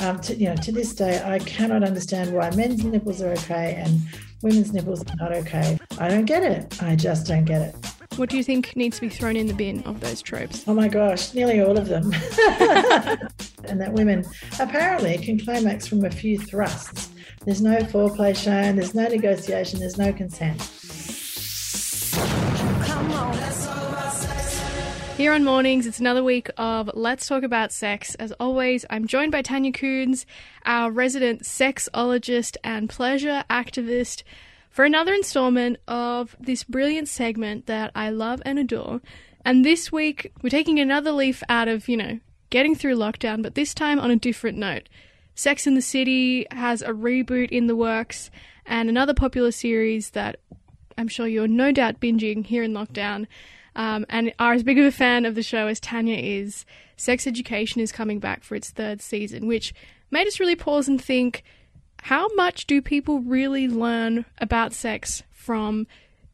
Um, to, you know, to this day, I cannot understand why men's nipples are okay and women's nipples are not okay. I don't get it. I just don't get it. What do you think needs to be thrown in the bin of those tropes? Oh my gosh, nearly all of them. and that women apparently can climax from a few thrusts. There's no foreplay shown, there's no negotiation, there's no consent. Here on Mornings, it's another week of Let's Talk About Sex. As always, I'm joined by Tanya Koens, our resident sexologist and pleasure activist, for another installment of this brilliant segment that I love and adore. And this week, we're taking another leaf out of, you know, getting through lockdown, but this time on a different note. Sex in the City has a reboot in the works, and another popular series that I'm sure you're no doubt binging here in lockdown um, and are as big of a fan of the show as Tanya is, Sex Education is coming back for its third season, which made us really pause and think how much do people really learn about sex from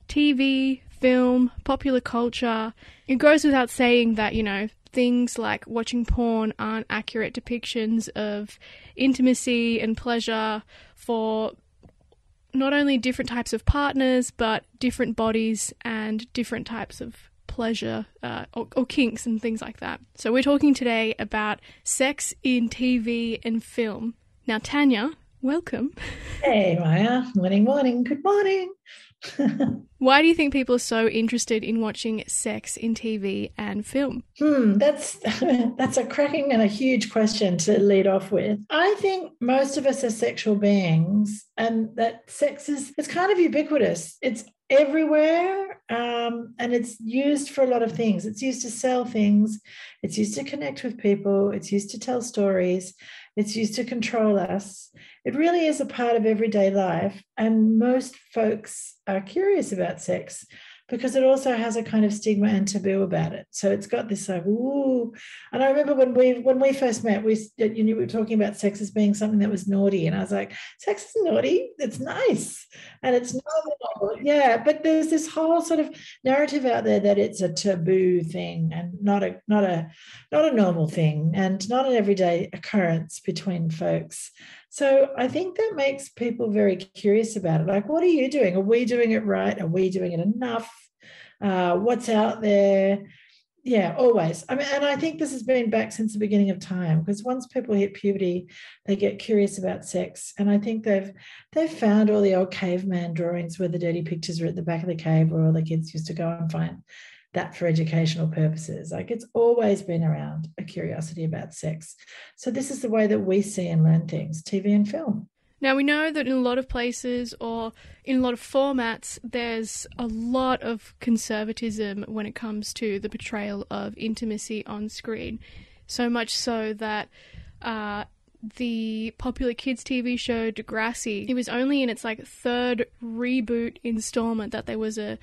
TV, film, popular culture? It goes without saying that, you know, things like watching porn aren't accurate depictions of intimacy and pleasure for not only different types of partners, but different bodies and different types of pleasure uh, or, or, kinks and things like that. So, we're talking today about sex in TV and film. Now, Tanya, welcome. Hey, Maia. Morning, morning. Good morning. Why do you think people are so interested in watching sex in TV and film? Hmm, that's that's a cracking and a huge question to lead off with. I think most of us are sexual beings, and that sex is it's kind of ubiquitous. It's everywhere um, and it's used for a lot of things it's used to sell things it's used to connect with people it's used to tell stories it's used to control us. It really is a part of everyday life. And most folks are curious about sex because it also has a kind of stigma and taboo about it. So it's got this like, ooh. And I remember when we when we first met, we you know, we were talking about sex as being something that was naughty. And I was like, sex is naughty. It's nice. And it's normal. Yeah. But there's this whole sort of narrative out there that it's a taboo thing and not a not a not a normal thing and not an everyday occurrence between folks. So I think that makes people very curious about it. Like, what are you doing? Are we doing it right? Are we doing it enough? Uh, what's out there? Yeah, always. I mean, and I think this has been back since the beginning of time because once people hit puberty, they get curious about sex, and I think they've they've found all the old caveman drawings where the dirty pictures are at the back of the cave where all the kids used to go and find that for educational purposes. Like it's always been around a curiosity about sex. So this is the way that we see and learn things, TV and film. Now, we know that in a lot of places or in a lot of formats, there's a lot of conservatism when it comes to the portrayal of intimacy on screen. So much so that uh, the popular kids' TV show Degrassi, it was only in its like third reboot installment that there was a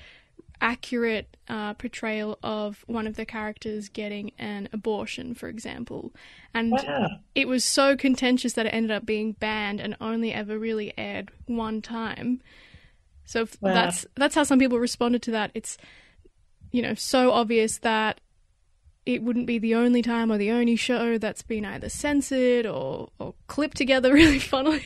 accurate uh, portrayal of one of the characters getting an abortion, for example. And wow. it was so contentious that it ended up being banned and only ever really aired one time. So wow. that's that's how some people responded to that. It's you know so obvious that it wouldn't be the only time or the only show that's been either censored or, or clipped together really funnily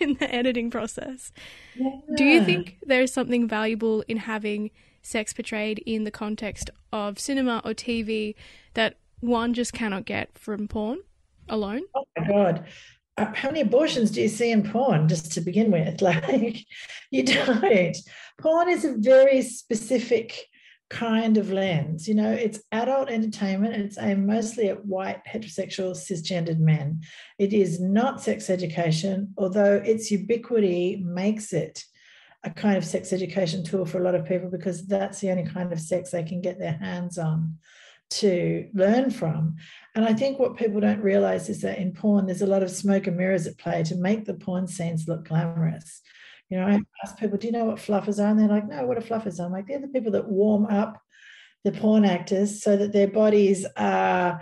in the editing process. Yeah. Do you think there is something valuable in having sex portrayed in the context of cinema or TV that one just cannot get from porn alone? Oh my God. Uh, how many abortions do you see in porn just to begin with? Like, you don't. Porn is a very specific kind of lens. You know, it's adult entertainment. It's aimed mostly at white, heterosexual, cisgendered men. It is not sex education, although its ubiquity makes it a kind of sex education tool for a lot of people because that's the only kind of sex they can get their hands on to learn from. And I think what people don't realize is that in porn, there's a lot of smoke and mirrors at play to make the porn scenes look glamorous. You know, I ask people, do you know what fluffers are? And they're like, no, what are fluffers? I'm like, they're the people that warm up the porn actors so that their bodies are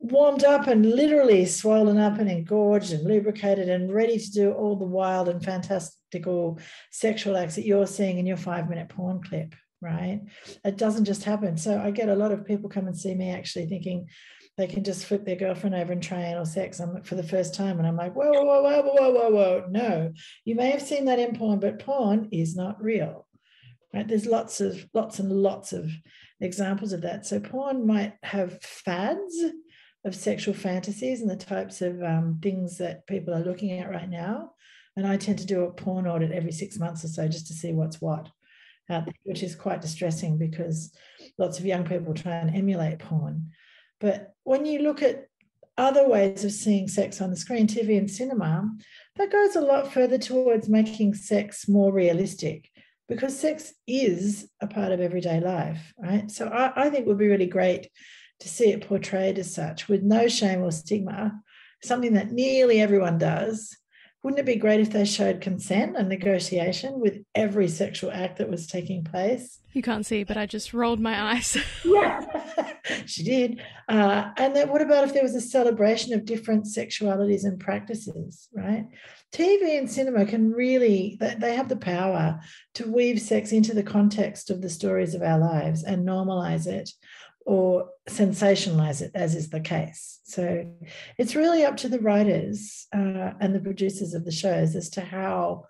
warmed up and literally swollen up and engorged and lubricated and ready to do all the wild and fantastical sexual acts that you're seeing in your five minute porn clip, right? It doesn't just happen. So I get a lot of people come and see me actually thinking, they can just flip their girlfriend over and try anal sex for the first time. And I'm like, whoa, whoa, whoa, whoa, whoa, whoa, whoa. No, you may have seen that in porn, but porn is not real. Right? There's lots of lots and lots of examples of that. So porn might have fads of sexual fantasies and the types of um, things that people are looking at right now. And I tend to do a porn audit every six months or so just to see what's what, uh, which is quite distressing because lots of young people try and emulate porn. But when you look at other ways of seeing sex on the screen, TV and cinema, that goes a lot further towards making sex more realistic because sex is a part of everyday life, right? So I, I think it would be really great to see it portrayed as such with no shame or stigma, something that nearly everyone does. Wouldn't it be great if they showed consent and negotiation with every sexual act that was taking place? You can't see, but I just rolled my eyes. yeah, she did. Uh, and then what about if there was a celebration of different sexualities and practices, right? TV and cinema can really, they have the power to weave sex into the context of the stories of our lives and normalize it or sensationalize it, as is the case. So it's really up to the writers uh, and the producers of the shows as to how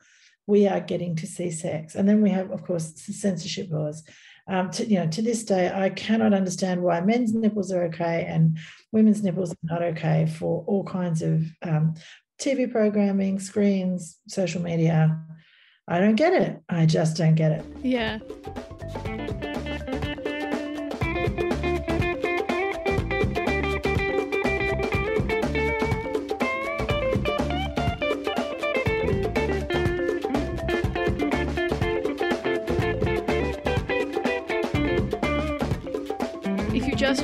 we are getting to see sex. And then we have, of course, censorship laws. Um, to, you know, to this day, I cannot understand why men's nipples are okay and women's nipples are not okay for all kinds of um, TV programming, screens, social media. I don't get it. I just don't get it. Yeah.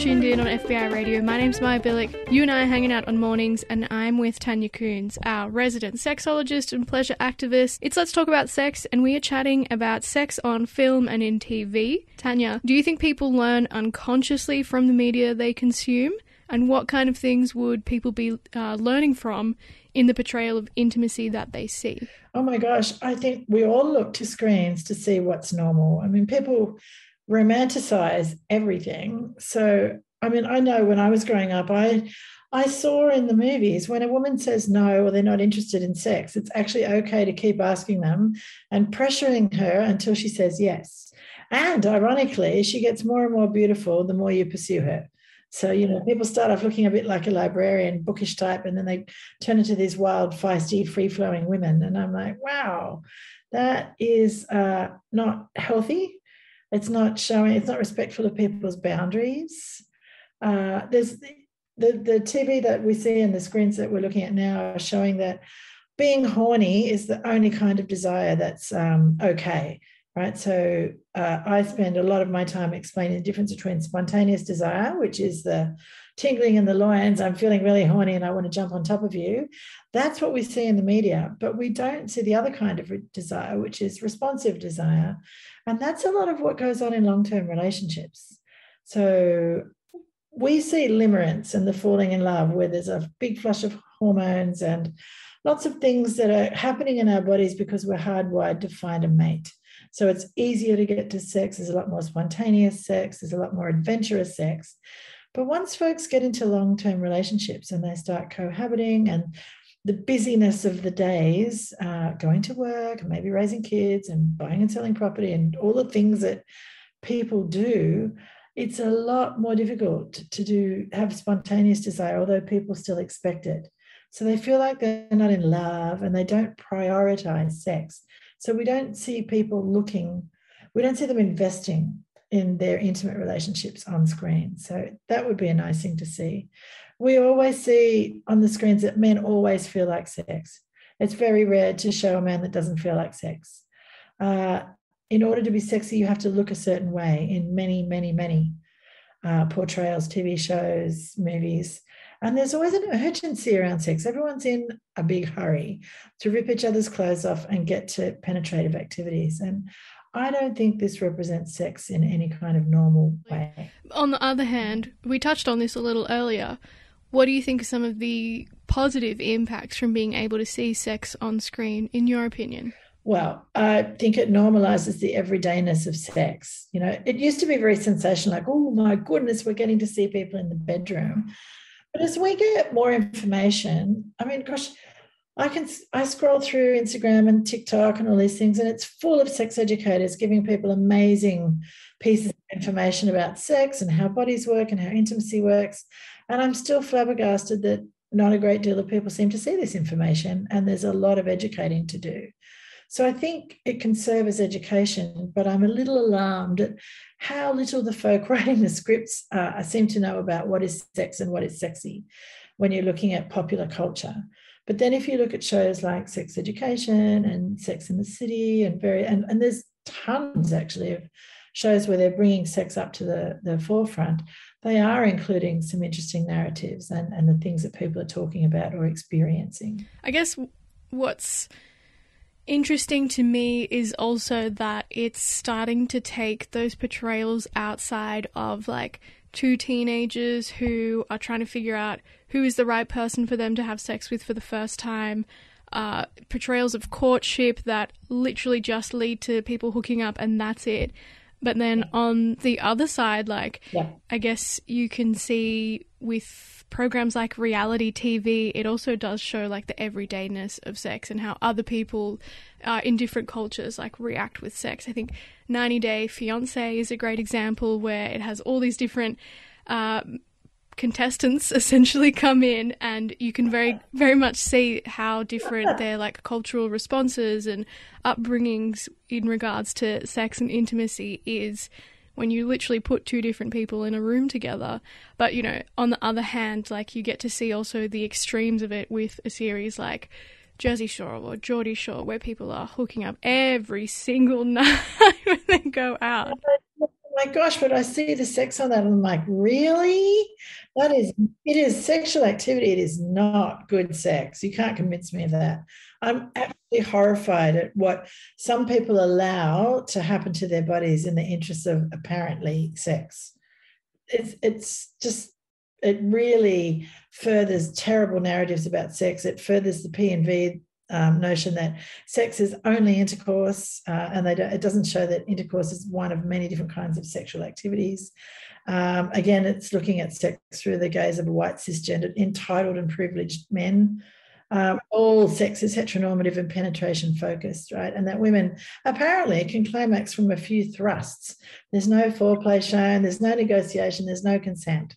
Tuned in on FBI Radio, my name's Maia Bilyk. You and I are hanging out on mornings, and I'm with Tanya Koens, our resident sexologist and pleasure activist. It's Let's Talk About Sex, and we are chatting about sex on film and in TV. Tanya, do you think people learn unconsciously from the media they consume? And what kind of things would people be uh, learning from in the portrayal of intimacy that they see? Oh my gosh, I think we all look to screens to see what's normal. I mean, people romanticize everything. So, I mean, I know when I was growing up, I I saw in the movies when a woman says no or they're not interested in sex, it's actually okay to keep asking them and pressuring her until she says yes. And ironically, she gets more and more beautiful the more you pursue her. So, you know, people start off looking a bit like a librarian, bookish type, and then they turn into these wild, feisty, free flowing women. And I'm like, wow, that is uh, not healthy it's not showing, it's not respectful of people's boundaries. Uh, there's the, the, TV that we see and the screens that we're looking at now are showing that being horny is the only kind of desire that's um, okay, right? So uh, I spend a lot of my time explaining the difference between spontaneous desire, which is the tingling in the loins, I'm feeling really horny and I want to jump on top of you. That's what we see in the media, but we don't see the other kind of desire, which is responsive desire, and that's a lot of what goes on in long term relationships. So we see limerence and the falling in love, where there's a big flush of hormones and lots of things that are happening in our bodies because we're hardwired to find a mate. So it's easier to get to sex. There's a lot more spontaneous sex. There's a lot more adventurous sex. But once folks get into long term relationships and they start cohabiting and the busyness of the days, uh, going to work, maybe raising kids and buying and selling property and all the things that people do, it's a lot more difficult to do have spontaneous desire, although people still expect it. So they feel like they're not in love and they don't prioritize sex. So we don't see people looking, we don't see them investing in their intimate relationships on screen. So that would be a nice thing to see we always see on the screens that men always feel like sex. It's very rare to show a man that doesn't feel like sex. Uh, in order to be sexy, you have to look a certain way in many, many, many uh, portrayals, TV shows, movies. And there's always an urgency around sex. Everyone's in a big hurry to rip each other's clothes off and get to penetrative activities. And I don't think this represents sex in any kind of normal way. On the other hand, we touched on this a little earlier. What do you think are some of the positive impacts from being able to see sex on screen, in your opinion? Well, I think it normalizes the everydayness of sex. You know, it used to be very sensational, like, oh my goodness, we're getting to see people in the bedroom. But as we get more information, I mean, gosh, I can I scroll through Instagram and TikTok and all these things, and it's full of sex educators giving people amazing pieces of information about sex and how bodies work and how intimacy works. And I'm still flabbergasted that not a great deal of people seem to see this information, and there's a lot of educating to do. So I think it can serve as education, but I'm a little alarmed at how little the folk writing the scripts uh, seem to know about what is sex and what is sexy when you're looking at popular culture. But then if you look at shows like Sex Education and Sex in the City and very and, and there's tons actually of shows where they're bringing sex up to the, the forefront, they are including some interesting narratives and, and the things that people are talking about or experiencing. I guess what's interesting to me is also that it's starting to take those portrayals outside of like two teenagers who are trying to figure out who is the right person for them to have sex with for the first time. Uh, portrayals of courtship that literally just lead to people hooking up and that's it. But then on the other side, like, yeah. I guess you can see with programs like reality TV, it also does show like the everydayness of sex and how other people uh, in different cultures like react with sex. I think 90 Day Fiance is a great example where it has all these different uh, contestants essentially come in and you can very very much see how different their like cultural responses and upbringings in regards to sex and intimacy is when you literally put two different people in a room together. But you know on the other hand like you get to see also the extremes of it with a series like Jersey Shore or Geordie Shore where people are hooking up every single night when they go out my gosh, but I see the sex on that. And I'm like, really? That is, it is sexual activity. It is not good sex. You can't convince me of that. I'm absolutely horrified at what some people allow to happen to their bodies in the interest of apparently sex. It's, it's just, it really furthers terrible narratives about sex. It furthers the P and V um, notion that sex is only intercourse, uh, and it doesn't show that intercourse is one of many different kinds of sexual activities. Um, again, it's looking at sex through the gaze of white cisgendered, entitled, and privileged men. Um, all sex is heteronormative and penetration focused, right? And that women apparently can climax from a few thrusts. There's no foreplay shown, there's no negotiation, there's no consent.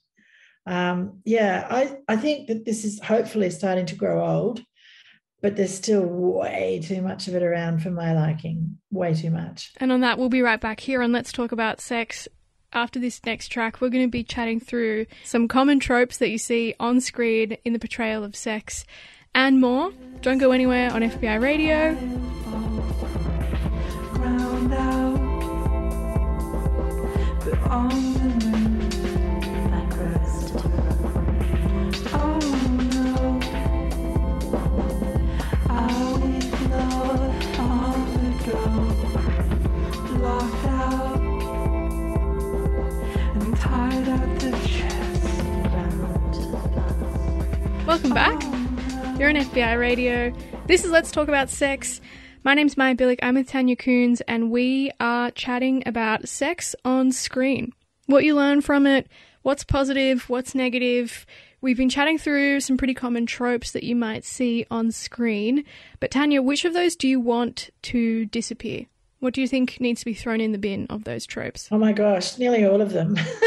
Um, yeah, I, I think that this is hopefully starting to grow old but there's still way too much of it around for my liking. Way too much. And on that, we'll be right back here and Let's Talk About Sex. After this next track, we're going to be chatting through some common tropes that you see on screen in the portrayal of sex and more. Don't go anywhere on FBI Radio. Welcome back. You're on FBI Radio. This is Let's Talk About Sex. My name's Maia Bilyk. I'm with Tanya Koens, and we are chatting about sex on screen. What you learn from it, what's positive, what's negative. We've been chatting through some pretty common tropes that you might see on screen. But Tanya, which of those do you want to disappear? What do you think needs to be thrown in the bin of those tropes? Oh my gosh, nearly all of them.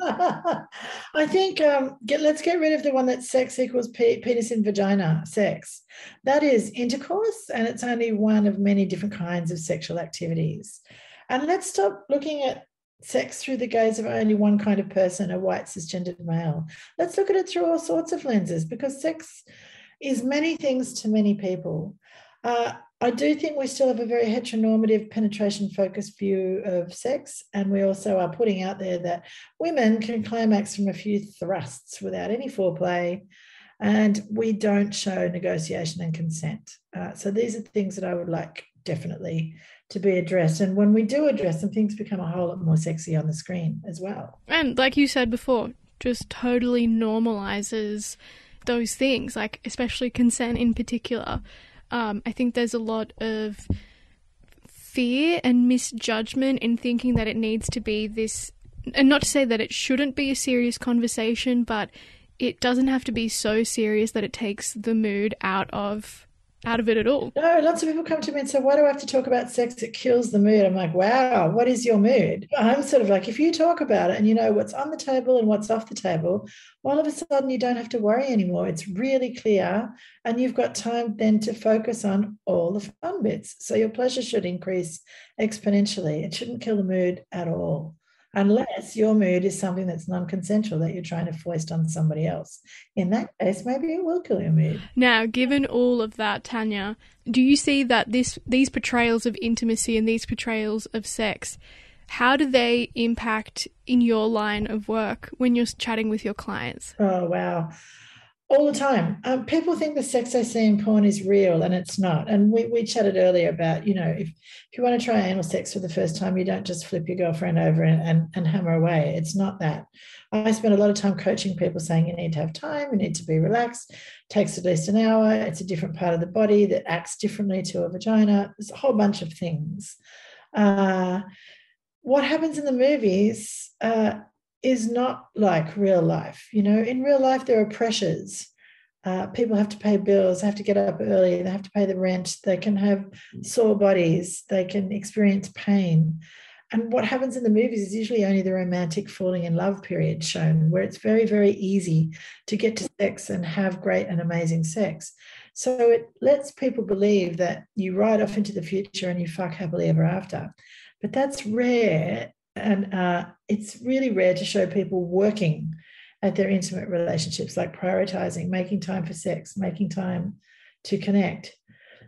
I think um, get, let's get rid of the one that sex equals pe- penis and vagina sex. That is intercourse, and it's only one of many different kinds of sexual activities. And let's stop looking at sex through the gaze of only one kind of person, a white cisgendered male. Let's look at it through all sorts of lenses because sex is many things to many people. Uh, I do think we still have a very heteronormative, penetration focused view of sex. And we also are putting out there that women can climax from a few thrusts without any foreplay. And we don't show negotiation and consent. Uh, so these are things that I would like definitely to be addressed. And when we do address them, things become a whole lot more sexy on the screen as well. And like you said before, just totally normalizes those things, like especially consent in particular. Um, I think there's a lot of fear and misjudgment in thinking that it needs to be this, and not to say that it shouldn't be a serious conversation, but it doesn't have to be so serious that it takes the mood out of out of it at all. No, lots of people come to me and say, Why do I have to talk about sex? It kills the mood. I'm like, Wow, what is your mood? I'm sort of like, if you talk about it and you know what's on the table and what's off the table, all of a sudden you don't have to worry anymore. It's really clear. And you've got time then to focus on all the fun bits. So your pleasure should increase exponentially. It shouldn't kill the mood at all unless your mood is something that's non-consensual that you're trying to foist on somebody else. In that case, maybe it will kill your mood. Now, given all of that, Tanya, do you see that this these portrayals of intimacy and these portrayals of sex, how do they impact in your line of work when you're chatting with your clients? Oh wow all the time. Um, people think the sex they see in porn is real, and it's not. And we, we chatted earlier about, you know, if, if you want to try anal sex for the first time, you don't just flip your girlfriend over and, and, and hammer away. It's not that. I spend a lot of time coaching people saying you need to have time, you need to be relaxed, it takes at least an hour. It's a different part of the body that acts differently to a vagina. There's a whole bunch of things. Uh, what happens in the movies uh, is not like real life. You know, in real life, there are pressures. Uh, people have to pay bills, they have to get up early, they have to pay the rent, they can have sore bodies, they can experience pain. And what happens in the movies is usually only the romantic falling in love period shown, where it's very, very easy to get to sex and have great and amazing sex. So it lets people believe that you ride off into the future and you fuck happily ever after. But that's rare and uh, it's really rare to show people working at their intimate relationships, like prioritizing, making time for sex, making time to connect.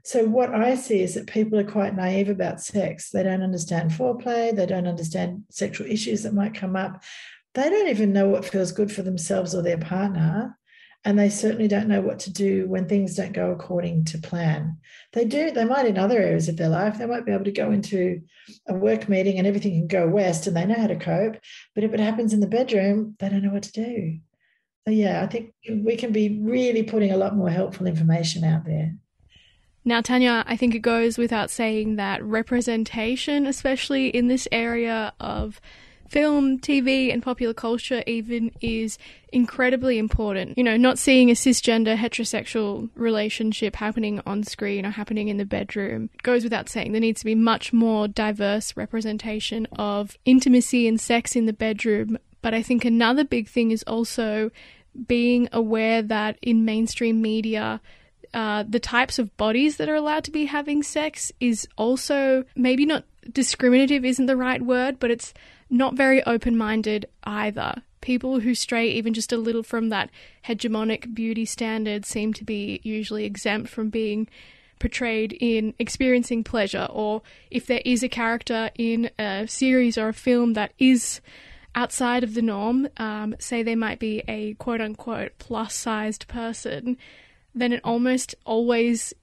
So, what I see is that people are quite naive about sex. They don't understand foreplay, they don't understand sexual issues that might come up. They don't even know what feels good for themselves or their partner and they certainly don't know what to do when things don't go according to plan. They do, they might in other areas of their life, they might be able to go into a work meeting and everything can go west and they know how to cope. But if it happens in the bedroom, they don't know what to do. So, yeah, I think we can be really putting a lot more helpful information out there. Now, Tanya, I think it goes without saying that representation, especially in this area of film, TV, and popular culture even is incredibly important. You know, not seeing a cisgender heterosexual relationship happening on screen or happening in the bedroom goes without saying. There needs to be much more diverse representation of intimacy and sex in the bedroom. But I think another big thing is also being aware that in mainstream media, uh, the types of bodies that are allowed to be having sex is also maybe not discriminative isn't the right word, but it's not very open minded either. People who stray even just a little from that hegemonic beauty standard seem to be usually exempt from being portrayed in experiencing pleasure, or if there is a character in a series or a film that is outside of the norm, um, say they might be a quote unquote plus sized person, then it almost always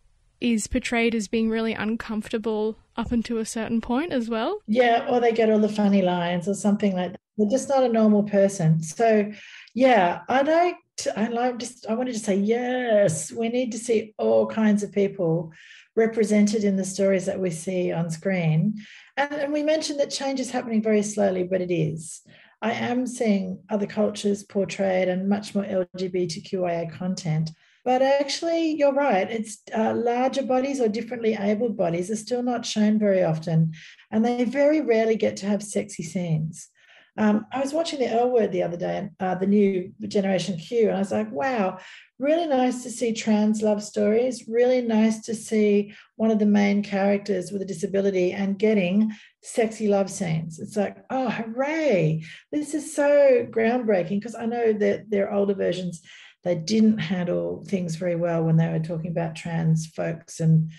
is portrayed as being really uncomfortable up until a certain point as well. Yeah, or they get all the funny lines or something like that. They're just not a normal person. So, yeah, I like to, I like just I wanted to say yes, we need to see all kinds of people represented in the stories that we see on screen. And, and we mentioned that change is happening very slowly, but it is. I am seeing other cultures portrayed and much more LGBTQIA content but actually, you're right. It's uh, larger bodies or differently abled bodies are still not shown very often, and they very rarely get to have sexy scenes. Um, I was watching the L Word the other day, uh, the new Generation Q, and I was like, wow, really nice to see trans love stories. Really nice to see one of the main characters with a disability and getting sexy love scenes. It's like, oh, hooray! This is so groundbreaking because I know that there are older versions they didn't handle things very well when they were talking about trans folks and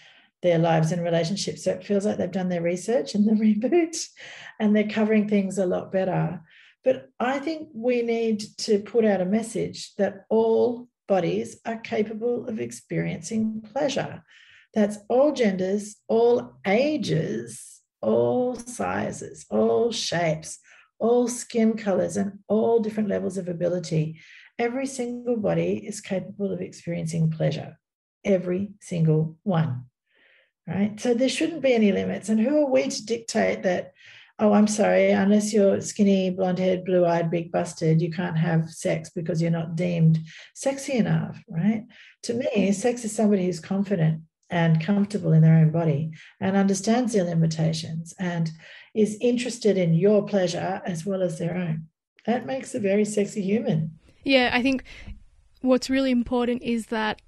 their lives and relationships. So it feels like they've done their research in the reboot and they're covering things a lot better. But I think we need to put out a message that all bodies are capable of experiencing pleasure. That's all genders, all ages, all sizes, all shapes, all skin colors, and all different levels of ability. Every single body is capable of experiencing pleasure, every single one. Right. So there shouldn't be any limits. And who are we to dictate that oh, I'm sorry, unless you're skinny, blonde haired, blue eyed, big busted, you can't have sex because you're not deemed sexy enough, right? To me, sex is somebody who's confident and comfortable in their own body and understands their limitations and is interested in your pleasure as well as their own. That makes a very sexy human. Yeah, I think what's really important is that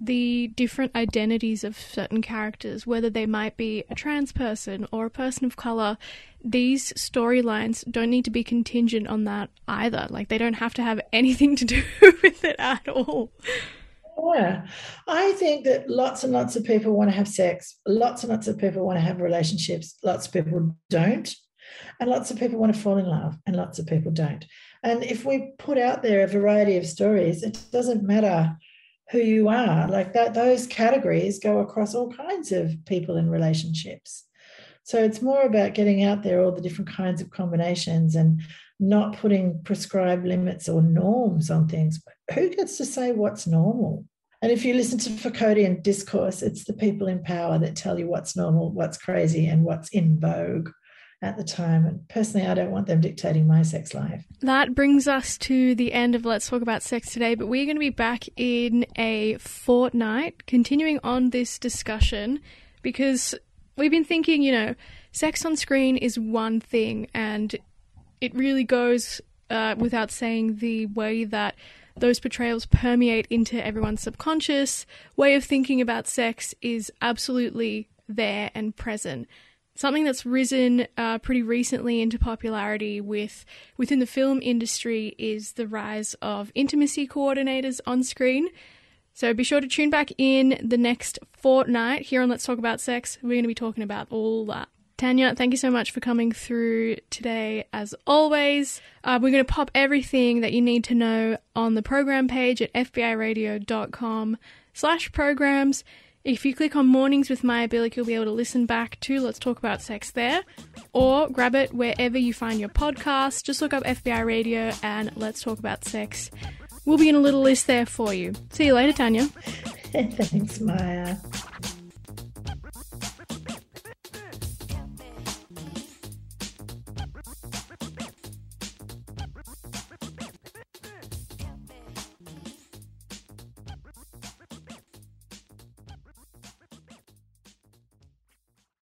the different identities of certain characters, whether they might be a trans person or a person of color, these storylines don't need to be contingent on that either. Like, they don't have to have anything to do with it at all. Yeah. I think that lots and lots of people want to have sex, lots and lots of people want to have relationships, lots of people don't. And lots of people want to fall in love, and lots of people don't. And if we put out there a variety of stories, it doesn't matter who you are. Like that, those categories go across all kinds of people in relationships. So it's more about getting out there all the different kinds of combinations and not putting prescribed limits or norms on things. Who gets to say what's normal? And if you listen to Foucauldian discourse, it's the people in power that tell you what's normal, what's crazy, and what's in vogue at the time. And personally, I don't want them dictating my sex life. That brings us to the end of Let's Talk About Sex today, but we're going to be back in a fortnight continuing on this discussion because we've been thinking, you know, sex on screen is one thing, and it really goes uh, without saying the way that those portrayals permeate into everyone's subconscious way of thinking about sex is absolutely there and present. Something that's risen uh, pretty recently into popularity with within the film industry is the rise of intimacy coordinators on screen. So be sure to tune back in the next fortnight here on Let's Talk About Sex. We're going to be talking about all that. Tanya, thank you so much for coming through today, as always. Uh, we're going to pop everything that you need to know on the program page at fbiradio.com slash programs. If you click on Mornings with Maia Bilyk, you'll be able to listen back to Let's Talk About Sex there, or grab it wherever you find your podcast. Just look up FBI Radio and Let's Talk About Sex. We'll be in a little list there for you. See you later, Tanya. Thanks, Maia.